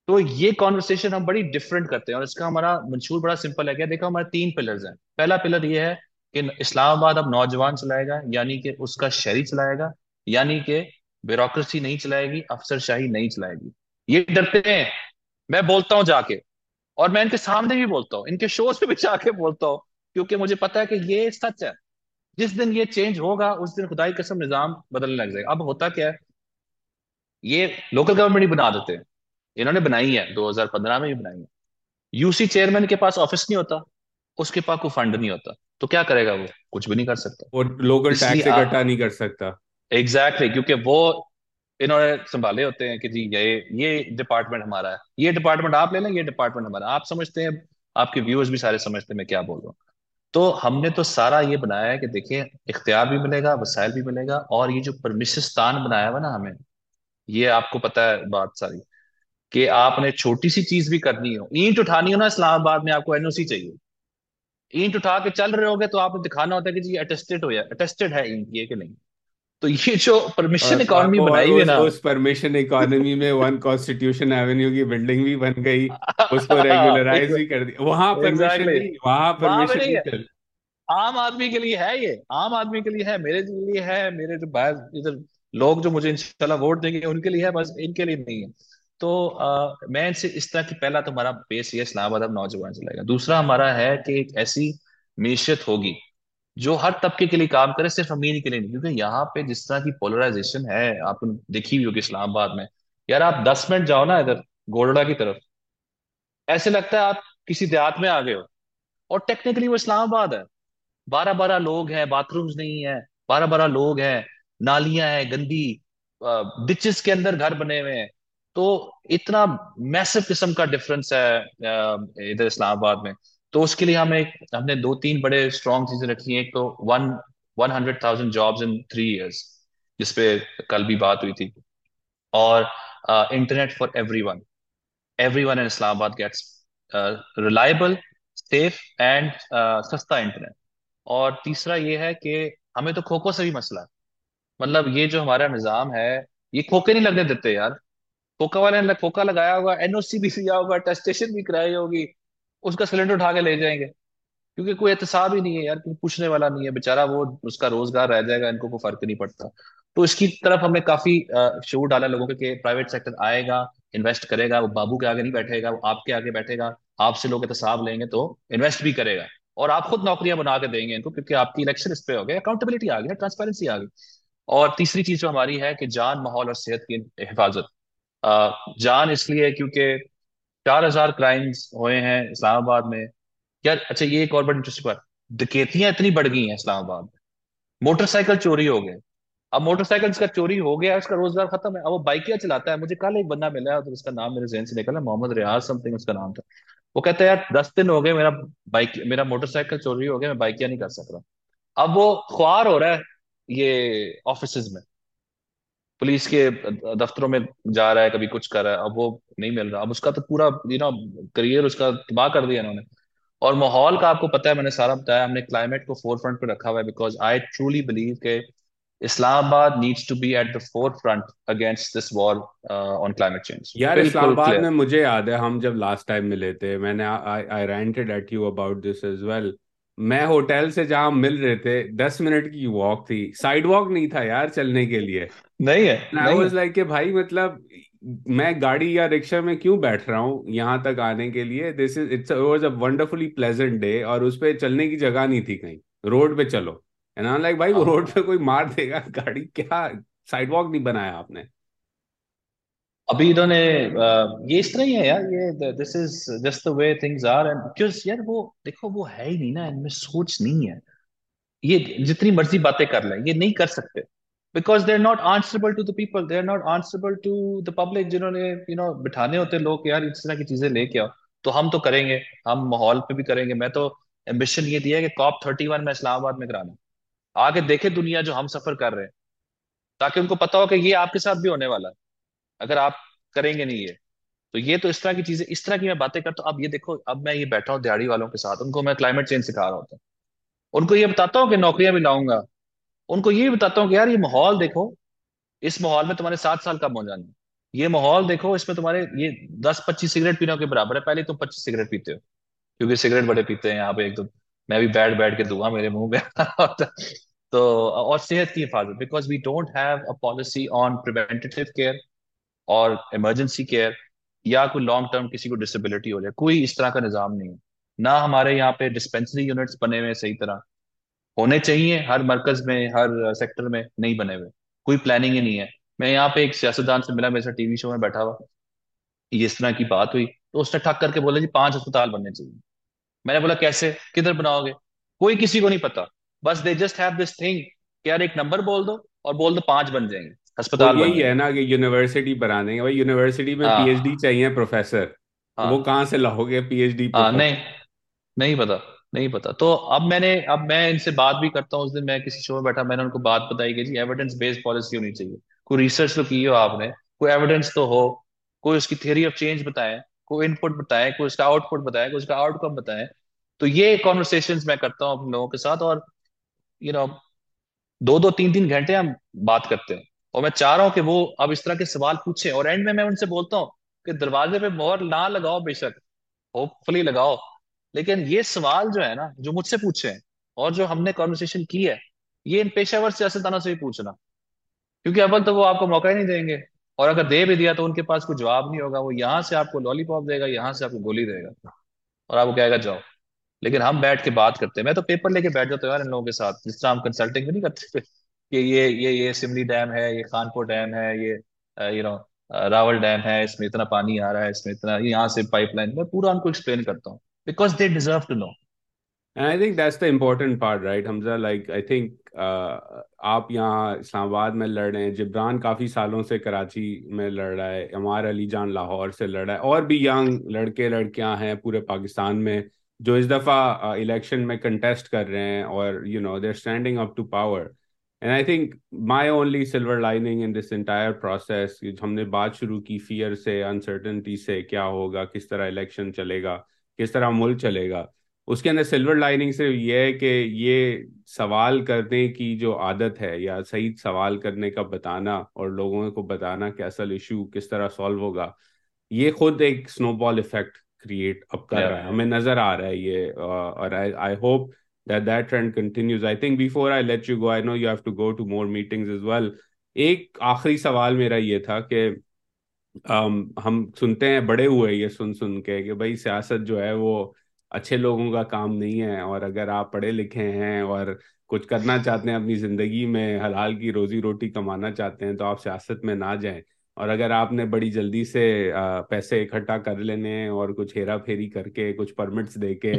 तो ये कॉन्वर्सेशन हम बड़ी डिफरेंट करते हैं और इसका हमारा मंशूर बड़ा सिंपल है। क्या देखो, हमारे तीन पिलर्स हैं। पहला पिलर ये है कि इस्लामाबाद अब नौजवान चलाएगा, यानी कि उसका शहरी चलाएगा, यानी कि ब्यूरोक्रेसी नहीं चलाएगी, अफसरशाही नहीं चलाएगी। ये डरते हैं। मैं बोलता हूँ जाके, और मैं इनके सामने भी बोलता हूँ, इनके शोज़ पे भी जाके बोलता हूँ, क्योंकि मुझे पता है कि ये सच है। जिस दिन ये चेंज होगा, उस दिन खुदाई कसम निज़ाम बदलने लग जाएगा। अब होता क्या है? ये लोकल गवर्नमेंट ही बना देते। हैं इन्होंने बनाई है 2015 में ही बनाई है। यूसी चेयरमैन के पास ऑफ़िस नहीं होता उसके पास कोई फंड नहीं होता। तो क्या करेगा वो? कुछ भी नहीं कर सकता। और लोकल टैक्स इकट्ठा नहीं कर सकता। एग्जैक्टली exactly, क्योंकि वो इन्होंने संभाले होते हैं कि जी ये ये डिपार्टमेंट हमारा है। ये डिपार्टमेंट आप ले लें ये डिपार्टमेंट हमारा आप समझते हैं आपके व्यूअर्स भी सारे समझते हैं मैं क्या बोल रहा हूँ। तो हमने तो सारा ये बनाया है कि देखिए इख्तियार भी मिलेगा वसाइल भी मिलेगा और ये जो परमिशिस्तान बनाया हुआ ना हमें ये आपको पता है बात सारी कि आपने छोटी सी चीज़ भी करनी हो ईंट उठानी हो ना इस्लामाबाद में आपको एनओसी चाहिए। ईंट उठा के चल रहे होगे तो आपने दिखाना होता है कि जी अटेस्टेड हो या अटेस्टेड है ईंट ये कि नहीं? तो ये जो परमिशन इकोनॉमी बनाई हुई ना। उस परमिशन इकोनॉमी में वन कॉन्स्टिट्यूशन एवेन्यू की बिल्डिंग भी बन गई उसको रेगुलराइज <laughs> भी कर दिया वहाँ परमिशन नहीं वहाँ परमिशन नहीं आम आदमी के लिए है ये आम आदमी के लिए है मेरे लिए है मेरे जो बाहर इधर लोग जो मुझे इंशाल्लाह वोट देंगे उनके लिए है बस इनके लिए नहीं है। तो आ, मैं इनसे इस तरह की पहला तो हमारा बेस ये इस्लामाबाद अब नौजवान चलेगा। दूसरा हमारा है कि एक ऐसी मीशत होगी जो हर तबके के लिए काम करे सिर्फ़ अमीर के लिए नहीं। क्योंकि यहाँ पे जिस तरह की पोलराइजेशन है आपने देखी हुई होगी इस्लामाबाद में। यार आप दस मिनट जाओ ना इधर गोडड़ा की तरफ़। ऐसे लगता है आप किसी देहात में आ गए हो। और टेक्निकली वो इस्लामाबाद है। बारह बारह लोग हैं बाथरूम्स नहीं है बारह बारह लोग हैं। नालियाँ हैं, गंदी डिचेस के अंदर घर बने हुए हैं। तो इतना मैसिव किस्म का डिफरेंस है इधर इस्लामाबाद में। तो उसके लिए हमें हमने दो तीन बड़े स्ट्रॉन्ग चीज़ें रखी हैं। एक तो one one hundred thousand jobs in three years जिसपे कल भी बात हुई थी। और internet for everyone everyone in Islamabad gets reliable safe and सस्ता इंटरनेट और तीसरा ये है कि हमें तो खोखो से भी मसला है। मतलब ये जो हमारा निज़ाम है, ये खोखे नहीं लगने देते यार। खोखा वाले ने खोखा लगाया होगा एनओसी भी दिया होगा टेस्टेशन भी कराई होगी, उसका सिलेंडर उठा के ले जाएँगे। क्योंकि कोई एहतसाब ही नहीं है यार, कोई पूछने वाला नहीं है। बेचारा वो, उसका रोज़गार रह जाएगा, इनको कोई फ़र्क नहीं पड़ता। तो इसकी तरफ़ हमने काफ़ी शोर डाला लोगों के प्राइवेट सेक्टर आएगा इन्वेस्ट करेगा, वो बाबू के आगे नहीं बैठेगा, वो आपके आगे बैठेगा, आपसे लोग एहतसाब लेंगे तो इन्वेस्ट भी करेगा। और आप खुद नौकरियाँ बना के देंगे इनको, क्योंकि आपकी इलेक्शन इस पे हो गया अकाउंटेबिलिटी आ गई ट्रांसपेरेंसी आ गई। और तीसरी चीज़ जो हमारी है कि जान, माहौल और सेहत की हिफाजत। जान इसलिए क्योंकि चार हज़ार क्राइम्स हुए हैं इस्लामाबाद में। यार अच्छा ये एक और बड़ी इंटरेस्टिंग बात। डकैतियाँ इतनी बढ़ गई हैं इस्लामाबाद में। मोटरसाइकिल चोरी हो गए। अब मोटरसाइकिल जिसका चोरी हो गया, उसका रोज़गार खत्म है। अब वो बाइकिया चलाता है। मुझे कल एक बंदा मिला है तो उसका नाम मेरे जहन से निकला, मोहम्मद रियाज समथिंग उसका नाम था। वो कहता है, यार, दस दिन हो गए, मेरा बाइक, मेरा मोटरसाइकिल चोरी हो गया, मैं बाइकिया नहीं कर सक रहा अब वो ख्वार हो रहा है। ये ऑफ़िस में। पुलिस के दफ्तरों में जा रहा है कभी कुछ कर रहा है अब वो नहीं मिल रहा। अब उसका तो पूरा यू नो करियर उसका तबाह कर दिया इन्होंने। और माहौल का आपको पता है मैंने सारा बताया हमने क्लाइमेट को फोर फ्रंट पे रखा हुआ है बिकॉज़ आई ट्रूली बिलीव के Islamabad needs to be at the forefront against this war on climate change यार इस्लामाबाद में मुझे याद है हम जब लास्ट टाइम मिले थे मैंने I rented at you about this as well मैं होटल से जहाँ मिल रहे थे दस मिनट की वॉक थी। साइड वॉक नहीं था यार चलने के लिए। नहीं है आई वाज लाइक कि भाई मतलब मैं गाड़ी या रिक्शा में क्यों बैठ रहा हूँ यहाँ तक आने के लिए? This is it's was a wonderfully pleasant day और उस पर चलने की जगह नहीं थी कहीं। रोड पे चलो। एंड आई लाइक भाई वो रोड हाँ। पे कोई मार देगा? गाड़ी क्या? साइड वॉक नहीं बनाया आपने। अभी इन्होंने ये इस तरह ही है यार, ये this is just the way things are and because यार वो, देखो वो है ही नहीं ना, इनमें सोच नहीं है। ये जितनी मर्ज़ी बातें कर लें, ये नहीं कर सकते। Because they are not answerable to the people they are not answerable to the public जिन्होंने यू नो बिठाने होते लोग, यार इस तरह की चीज़ें लेके आओ। तो हम तो करेंगे, हम माहौल पे भी करेंगे। मैं तो एम्बिशन ये दिया है कि कॉप थर्टी वन में इस्लामाबाद में कराना। आगे देखे दुनिया जो हम सफ़र कर रहे हैं, ताकि उनको पता हो कि ये आपके साथ भी होने वाला है। अगर आप करेंगे नहीं ये तो ये तो इस तरह की चीज़ें, इस तरह की मैं बातें करता हूँ। अब ये देखो, अब मैं ये बैठा हूँ दिहाड़ी वालों के साथ, उनको मैं क्लाइमेट चेंज सिखा रहा होता हूँ। उनको ये बताता हूँ कि नौकरियाँ भी लाऊँगा। उनको ये भी बताता हूँ कि यार ये माहौल देखो, इस माहौल में तुम्हारे सात साल कम हो जाने ये माहौल देखो, इसमें तुम्हारे ये दस पच्चीस सिगरेट पीने के बराबर है, पहले तुम पच्चीस सिगरेट पीते हो, क्योंकि सिगरेट बड़े पीते हैं यहाँ पे एकदम मैं भी बैठ बैठ के धुआँ मेरे मुँह में। <laughs> तो और सेहत की हिफाजत because we don't have a policy on preventive care और इमरजेंसी केयर या कोई लॉन्ग टर्म किसी को डिसेबिलिटी हो जाए कोई इस तरह का निज़ाम नहीं है। ना हमारे यहाँ पे डिस्पेंसरी यूनिट्स बने हुए सही तरह। होने चाहिए, हर मरकज में, हर सेक्टर में नहीं बने हुए। कोई प्लानिंग ही नहीं है। मैं यहाँ पे एक सियासतदान से मिला, मेरे साथ टीवी शो में बैठा हुआ। ये इस तरह की बात हुई। तो उसने ठक करके बोला जी, पाँच अस्पताल बनने चाहिए। मैंने बोला, कैसे? किधर बनाओगे? कोई किसी को नहीं पता। बस they just have this thing कि यार एक नंबर बोल दो और बोल दो पाँच बन जाएँगे। अस्पताल यही है ना कि यूनिवर्सिटी बना देंगे। भाई यूनिवर्सिटी में पीएचडी हाँ चाहिए प्रोफेसर वो हाँ कहाँ से लाओगे पीएचडी हाँ नहीं नहीं पता नहीं पता। तो अब मैंने अब मैं इनसे बात भी करता हूँ उस दिन मैं किसी शो में बैठा मैंने उनको बात बताई कि जी एविडेंस बेस्ड पॉलिसी होनी चाहिए। कोई रिसर्च तो की हो आपने कोई एविडेंस तो हो कोई उसकी थियरी ऑफ़ चेंज बताए कोई इनपुट बताए कोई उसका आउटपुट बताए कोई उसका आउटकम बताए। तो ये कॉन्वर्सेशन मैं करता हूँ अपने लोगों के साथ और यू नो दो दो तीन तीन घंटे हम बात करते हैं। और मैं चाह रहा हूँ कि वो अब इस तरह के सवाल पूछे। और एंड में मैं उनसे बोलता हूँ कि दरवाजे पे मोहर ना लगाओ बेशक होपफुली लगाओ। लेकिन ये सवाल जो है ना, जो मुझसे पूछे हैं और जो हमने कॉन्वर्सेशन की है, ये इन पेशेवर सियासतदानों से भी पूछना। क्योंकि अव्वल तो वो आपको मौका ही नहीं देंगे। और अगर दे भी दिया तो उनके पास कोई जवाब नहीं होगा। वो यहाँ से आपको लॉलीपॉप देगा, यहाँ से आपको गोली देगा। और आपको कहेगा, जाओ। लेकिन हम बैठ के बात करते हैं। मैं तो पेपर लेके बैठ जाता हूँ यार इन लोगों के साथ, जिस तरह हम कंसल्टिंग भी नहीं करते कि ये ये ये सिमली डैम है ये खानपुर डैम है ये यू नो रावल डैम है इसमें इतना पानी आ रहा है इसमें इतना यहाँ से पाइपलाइन मैं पूरा उनको एक्सप्लेन करता हूँ because they deserve to know And I think that's the important part, right, Hamza? Like, I think uh, आप यहाँ इस्लामाबाद में लड़ रहे हैं जिब्रान काफ़ी सालों से कराची में लड़ रहा है अमार अली जान लाहौर से लड़ रहा है और भी यंग लड़के लड़कियाँ हैं पूरे पाकिस्तान में जो इस दफ़ा इलेक्शन में कंटेस्ट कर रहे हैं और you know they're standing up to power and I think my only silver lining in this entire process हमने बात शुरू की फियर से अनसर्टनटी से क्या होगा किस तरह इलेक्शन चलेगा किस तरह मुल्क चलेगा। उसके अंदर सिल्वर लाइनिंग सिर्फ़ ये है कि ये सवाल करने की जो आदत है या सही सवाल करने का बताना और लोगों को बताना कि असल इशू किस तरह सॉल्व होगा ये खुद एक स्नोबॉल इफ़ेक्ट क्रिएट अब कर रहा है। हमें नज़र आ रहा है ये और I I hope that that trend continues. I think before i let you go i know you have to go to more meetings as well. एक आखिरी सवाल मेरा ये था कि um, हम सुनते हैं बड़े हुए ये सुन सुन के कि भाई सियासत जो है वो अच्छे लोगों का काम नहीं है और अगर आप पढ़े लिखे हैं और कुछ करना चाहते हैं अपनी ज़िंदगी में हलाल की रोजी रोटी कमाना चाहते हैं तो आप सियासत में ना जाएँ। और अगर आपने बड़ी जल्दी से पैसे इकट्ठा कर लेने और कुछ हेरा फेरी करके कुछ परमिट्स देके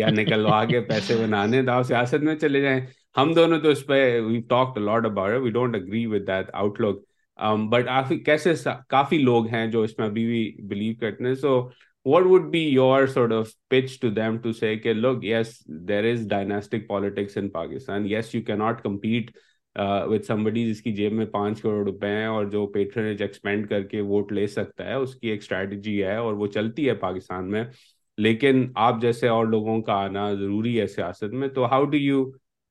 या निकलवा के पैसे <laughs> बनाने तो आप सियासत में चले जाएँ। हम दोनों तो इस पे we talked lot about we don't agree with that outlook but काफ़ी कैसे काफ़ी लोग हैं जो इसमें अभी भी बिलीव करते हैं so what would be your sort of pitch to them to say okay look yes there is dynastic politics in pakistan. Yes you cannot compete with somebody जिसकी जेब में पाँच करोड़ रुपए हैं और जो पेट्रनेज एक्सपेंड करके वोट ले सकता है, उसकी एक स्ट्रैटेजी है और वो चलती है पाकिस्तान में। लेकिन आप जैसे और लोगों का आना ज़रूरी है सियासत में तो how do you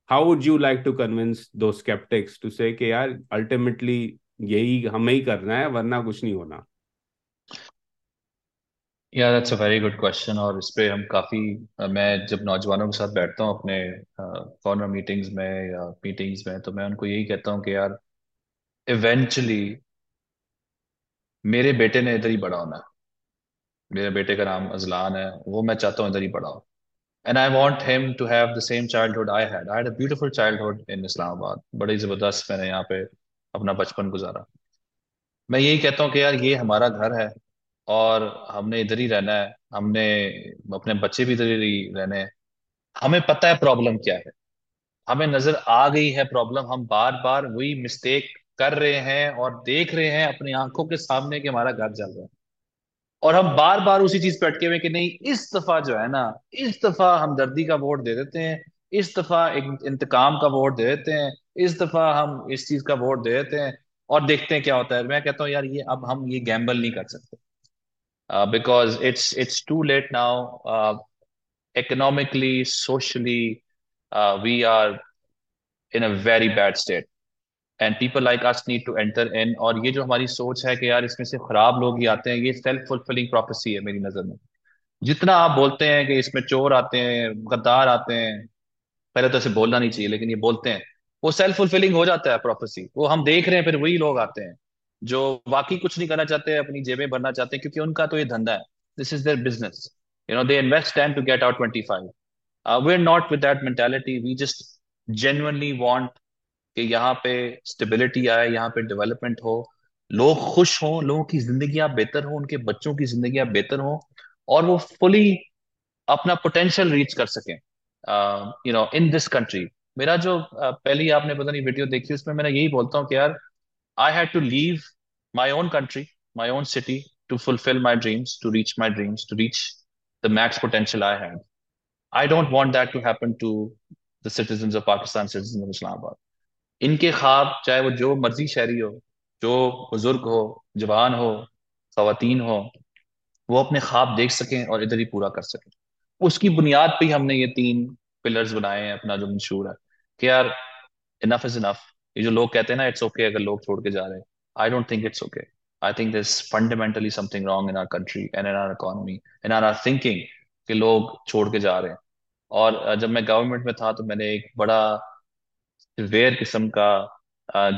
how would you like to convince those skeptics to say यार अल्टीमेटली यही हमें ही करना है, वरना कुछ नहीं होना। या that's a very good question और इस पे हम काफ़ी मैं जब नौजवानों के साथ बैठता हूँ अपने कॉर्नर मीटिंग्स में या मीटिंग्स में तो मैं उनको यही कहता हूँ कि यार इवेंचुअली मेरे बेटे ने इधर ही बड़ा होना। मेरे बेटे का नाम अजलान है, वो मैं चाहता हूँ इधर ही बड़ा हो and I want him to have the same childhood I had I had a beautiful childhood in Islamabad बड़ी ज़बरदस्त मैंने यहाँ पे अपना बचपन गुजारा। मैं यही कहता हूँ कि यार, ये हमारा घर है। और हमने इधर ही रहना है। हमने अपने बच्चे भी इधर ही रहने हैं। हमें पता है प्रॉब्लम क्या है। हमें नज़र आ गई है प्रॉब्लम हम बार बार वही मिस्टेक कर रहे हैं और देख रहे हैं अपनी आँखों के सामने कि हमारा घर जल रहा है। और हम बार बार उसी चीज़ पे अटके हुए कि नहीं, इस दफ़ा जो है ना, इस दफ़ा हमदर्दी का वोट दे देते हैं, इस दफ़ा एक इंतकाम का वोट दे देते हैं, इस दफ़ा हम इस चीज़ का वोट दे देते हैं और देखते हैं क्या होता है। मैं कहता हूँ, यार, ये अब हम ये गैम्बल नहीं कर सकते। Because it's it's too late now economically socially uh, we are in a very bad state. And people like us need to enter in. और ये जो हमारी सोच है कि यार इसमें से खराब लोग ही आते हैं ये सेल्फ फुलफिलिंग प्रोफेसी है मेरी नज़र में। जितना आप बोलते हैं कि इसमें चोर आते हैं गद्दार आते हैं पहले तो इसे बोलना नहीं चाहिए लेकिन ये बोलते हैं। वो सेल्फ फुलफिलिंग हो जाता है प्रोफेसी वो हम देख रहे हैं फिर वही लोग आते हैं। जो बाकी कुछ नहीं करना चाहते अपनी जेबें भरना चाहते हैं क्योंकि उनका तो ये धंधा है। This is their business you know they invest ten to get out twenty five we are not with that mentality we just genuinely want कि यहाँ पे स्टेबिलिटी आए यहाँ पे डेवलपमेंट हो। लोग खुश हों लोगों की ज़िंदगी बेहतर हो उनके बच्चों की ज़िंदगी बेहतर हो और वो फुली अपना पोटेंशियल रीच कर सकें। You know in this country मेरा जो uh, पहली आपने पता नहीं वीडियो देखी उसमें मैंने यही बोलता हूँ कि यार I had to leave my own country my own city to fulfil my dreams to reach my dreams to reach the max potential I had I don't want that to happen to the citizen of Pakistan citizen of Islamabad इनके ख्वाब, चाहे वो जो मर्ज़ी शहरी हो, जो बुज़ुर्ग हो, जवान हो खातन हो, वो अपने ख्वाब देख सकें और इधर ही पूरा कर सकें। उसकी बुनियाद पे ही हमने ये तीन पिलर्स बनाए हैं, अपना जो मशहूर है। कि यार इनफ इज़ इनफ ये जो लोग कहते हैं ना इट्स ओके अगर लोग छोड़ के जा रहे हैं। I don't think it's okay I think this fundamentally something wrong in our country and in our economy in our our thinking कि लोग छोड़ के जा रहे हैं। और जब मैं गवर्नमेंट में था तो मैंने एक बड़ा सिवियर किस्म का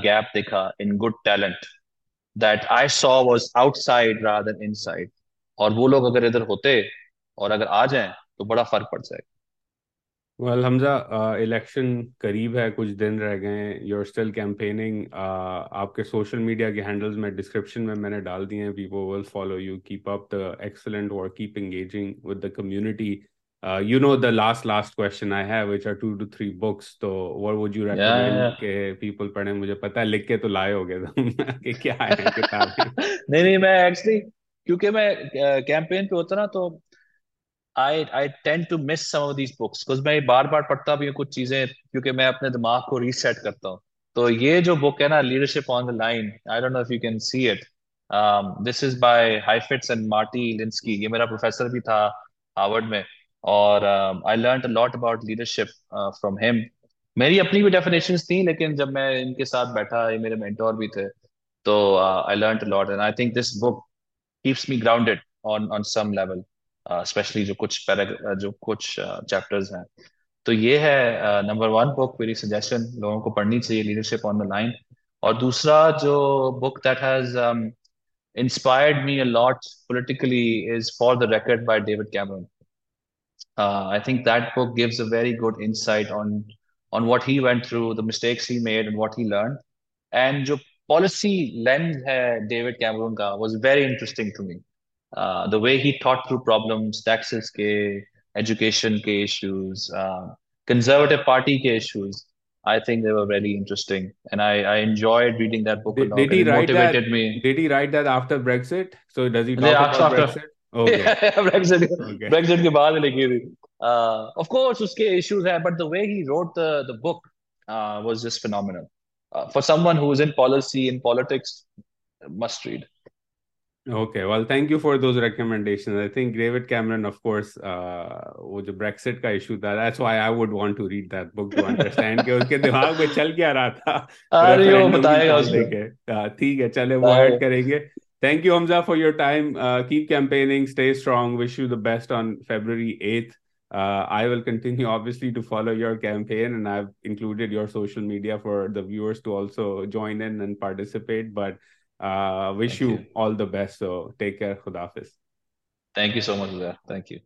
गैप देखा in good talent that I saw was outside rather than inside और वो लोग अगर इधर होते और अगर आ जाए तो बड़ा फ़र्क पड़ जाएगा। वेल हमजा इलेक्शन करीब है कुछ दिन रह गए हैं। यू आर स्टिल कैंपेनिंग आपके सोशल मीडिया के हैंडल्स में डिस्क्रिप्शन में मैंने डाल दिए हैं। People will follow you keep up the excellent work keep engaging with the community uh, you know the last last question I have, which are two to three books. So what would you recommend yeah, yeah. के people पढ़े? मुझे पता है लिख के तो लाए होगे तुम <laughs> कि क्या है किताबें। <laughs> नहीं नहीं मैं एक्चुअली क्योंकि मैं कैंपेन पे होता ना तो I I tend to miss some of these books because मैं बार बार पढ़ता भी हूँ कुछ चीज़ें, क्योंकि मैं अपने दिमाग को रीसेट करता हूँ। तो ये जो बुक है ना leadership on the line I don't know if you can see it this is by Heifetz and Marty Linsky ये मेरा प्रोफेसर भी था हार्वर्ड में, और I learn lot about leadership from him मेरी अपनी भी डेफिनेशन थी, लेकिन जब मैं इनके साथ बैठा, ये मेरे मेंटोर भी थे तो I learn lot and I think this book keeps me grounded on on some level specially जो कुछ पैरा जो कुछ चैप्टर्स हैं। तो ये है नंबर वन बुक मेरी सजेशन लोगों को पढ़नी चाहिए लीडरशिप ऑन द लाइन और दूसरा जो book that has inspired me a politically is for the record by David Cameron I think that book gives a very good insight on on what he went through the mistakes he made and what he learn and जो policy lens है David Cameron का was very interesting to me Uh, the way he thought through problems, taxes के, education के issues, uh, conservative party के issues. I think they were very interesting, and I, I enjoyed reading that book. Did, did he write that? Me. Did he write that after Brexit? So does he talk yeah, about after, Brexit? Brexit <laughs> Brexit के बाद लिखी थी of course उसके issues है but the way he wrote the the book was just phenomenal for someone who is in policy in politics must read Okay, well, thank you for those recommendations. I think David Cameron, of course, uh, वो जो Brexit का issue था, that's why I would want to read that book to understand कि उसके दिमाग में चल क्या रहा था. <laughs> अरे वो बताएगा उसको. ठीक है, चले वो ऐड करेंगे. Thank you, Hamza, for your time. Uh, keep campaigning. Stay strong. Wish you the best on February 8th. Uh, I will continue, obviously, to follow your campaign, and I've included your social media for the viewers to also join in and participate. But uh, wish you, you, all the best. So take care. Khudafis. Thank you so much, Thank you.